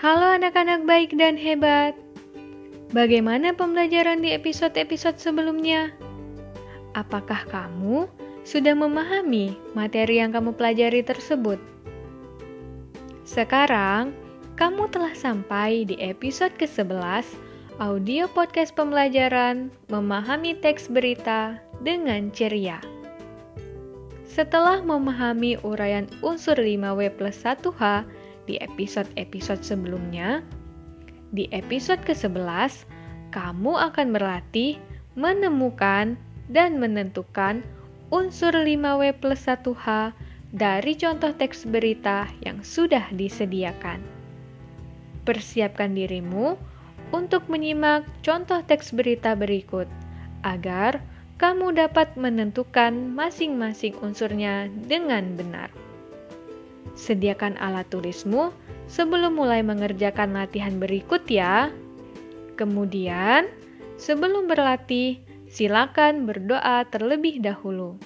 Halo anak-anak baik dan hebat. Bagaimana pembelajaran di episode-episode sebelumnya? Apakah kamu sudah memahami materi yang kamu pelajari tersebut? Sekarang, kamu telah sampai di episode ke-11 audio podcast pembelajaran memahami teks berita dengan ceria. Setelah memahami uraian unsur 5W plus 1H di episode-episode sebelumnya, di episode ke-11 kamu akan berlatih menemukan dan menentukan unsur 5W plus 1H dari contoh teks berita yang sudah disediakan. Persiapkan dirimu untuk menyimak contoh teks berita berikut agar kamu dapat menentukan masing-masing unsurnya dengan benar. Sediakan alat tulismu sebelum mulai mengerjakan latihan berikut ya. Kemudian, sebelum berlatih, silakan berdoa terlebih dahulu.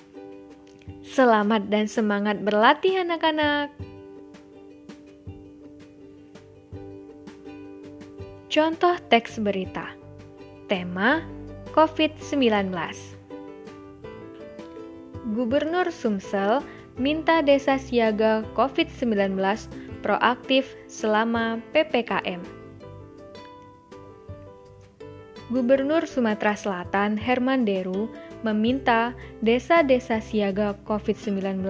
Selamat dan semangat berlatih anak-anak. Contoh teks berita. Tema COVID-19. Gubernur Sumsel minta desa siaga COVID-19 proaktif selama PPKM. Gubernur Sumatera Selatan Herman Deru meminta desa-desa siaga COVID-19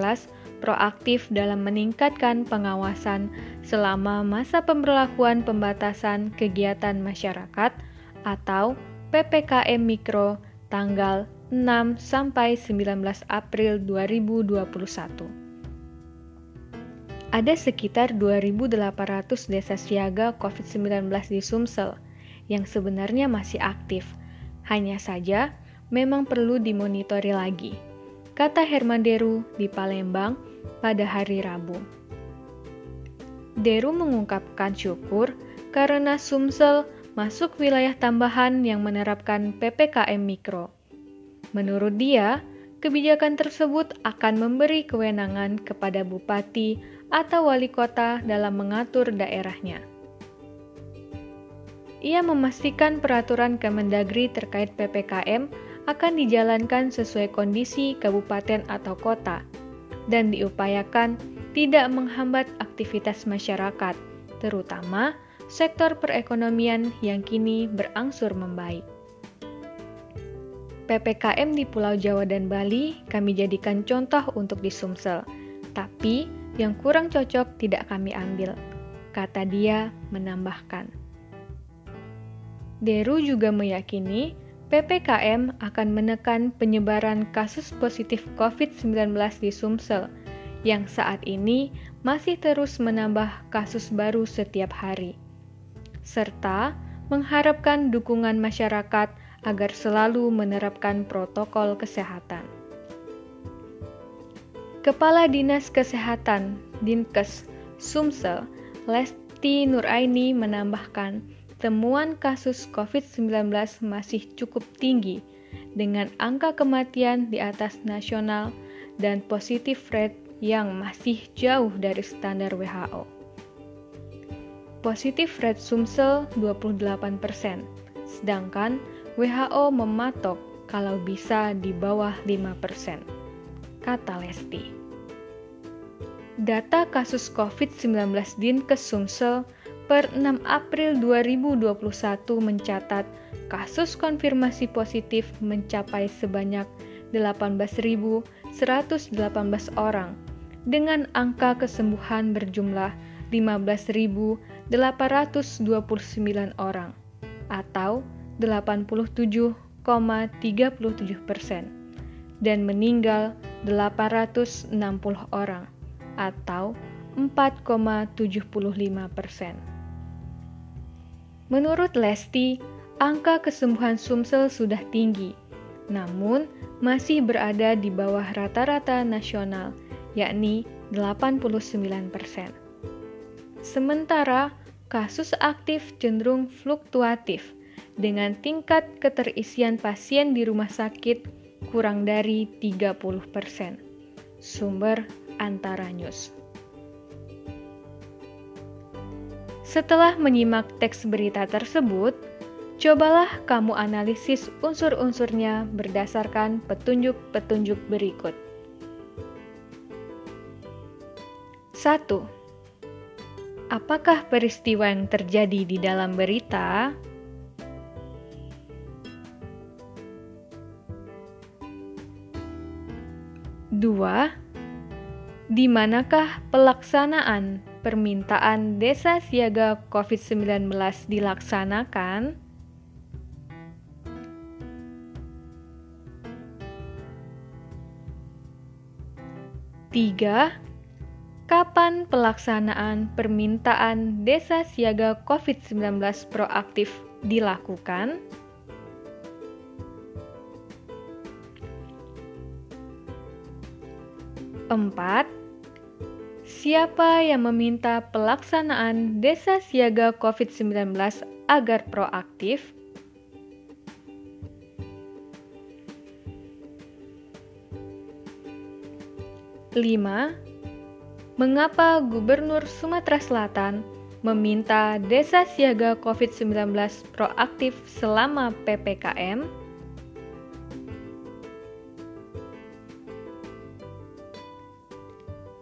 proaktif dalam meningkatkan pengawasan selama masa pemberlakuan pembatasan kegiatan masyarakat atau PPKM Mikro tanggal 6 sampai 19 April 2021. Ada sekitar 2.800 desa siaga COVID-19 di Sumsel yang sebenarnya masih aktif. Hanya saja memang perlu dimonitori lagi, kata Herman Deru di Palembang pada hari Rabu. Deru mengungkapkan syukur karena Sumsel masuk wilayah tambahan yang menerapkan PPKM Mikro Menurut dia, kebijakan tersebut akan memberi kewenangan kepada bupati atau wali kota dalam mengatur daerahnya. Ia memastikan peraturan Kemendagri terkait PPKM akan dijalankan sesuai kondisi kabupaten atau kota dan diupayakan tidak menghambat aktivitas masyarakat, terutama sektor perekonomian yang kini berangsur membaik. PPKM di Pulau Jawa dan Bali kami jadikan contoh untuk di Sumsel, tapi yang kurang cocok tidak kami ambil, kata dia menambahkan. Deru juga meyakini PPKM akan menekan penyebaran kasus positif COVID-19 di Sumsel, yang saat ini masih terus menambah kasus baru setiap hari, serta mengharapkan dukungan masyarakat agar selalu menerapkan protokol kesehatan. Kepala Dinas Kesehatan Dinkes Sumsel, Lesti Nuraini menambahkan, temuan kasus COVID-19 masih cukup tinggi dengan angka kematian di atas nasional dan positif rate yang masih jauh dari standar WHO. Positif rate Sumsel 28%, sedangkan WHO mematok kalau bisa di bawah 5%, kata Lesti. Data kasus COVID-19 Dinkes Sumsel per 6 April 2021 mencatat kasus konfirmasi positif mencapai sebanyak 18.118 orang dengan angka kesembuhan berjumlah 15.829 orang atau 87,37 persen dan meninggal 860 orang atau 4,75 persen. Menurut Lesti, angka kesembuhan Sumsel sudah tinggi, namun masih berada di bawah rata-rata nasional, yakni 89 persen. Sementara kasus aktif cenderung fluktuatif, dengan tingkat keterisian pasien di rumah sakit kurang dari 30%. Sumber Antara News. Setelah menyimak teks berita tersebut, cobalah kamu analisis unsur-unsurnya berdasarkan petunjuk-petunjuk berikut. 1. Apakah peristiwa yang terjadi di dalam berita Dua, di manakah pelaksanaan permintaan desa siaga COVID-19 dilaksanakan? Tiga, kapan pelaksanaan permintaan desa siaga COVID-19 proaktif dilakukan? 4. Siapa yang meminta pelaksanaan desa siaga COVID-19 agar proaktif? Lima, mengapa Gubernur Sumatera Selatan meminta desa siaga COVID-19 proaktif selama PPKM?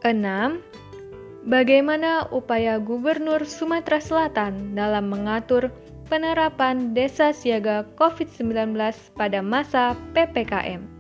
6. Bagaimana upaya Gubernur Sumatera Selatan dalam mengatur penerapan desa siaga COVID-19 pada masa PPKM?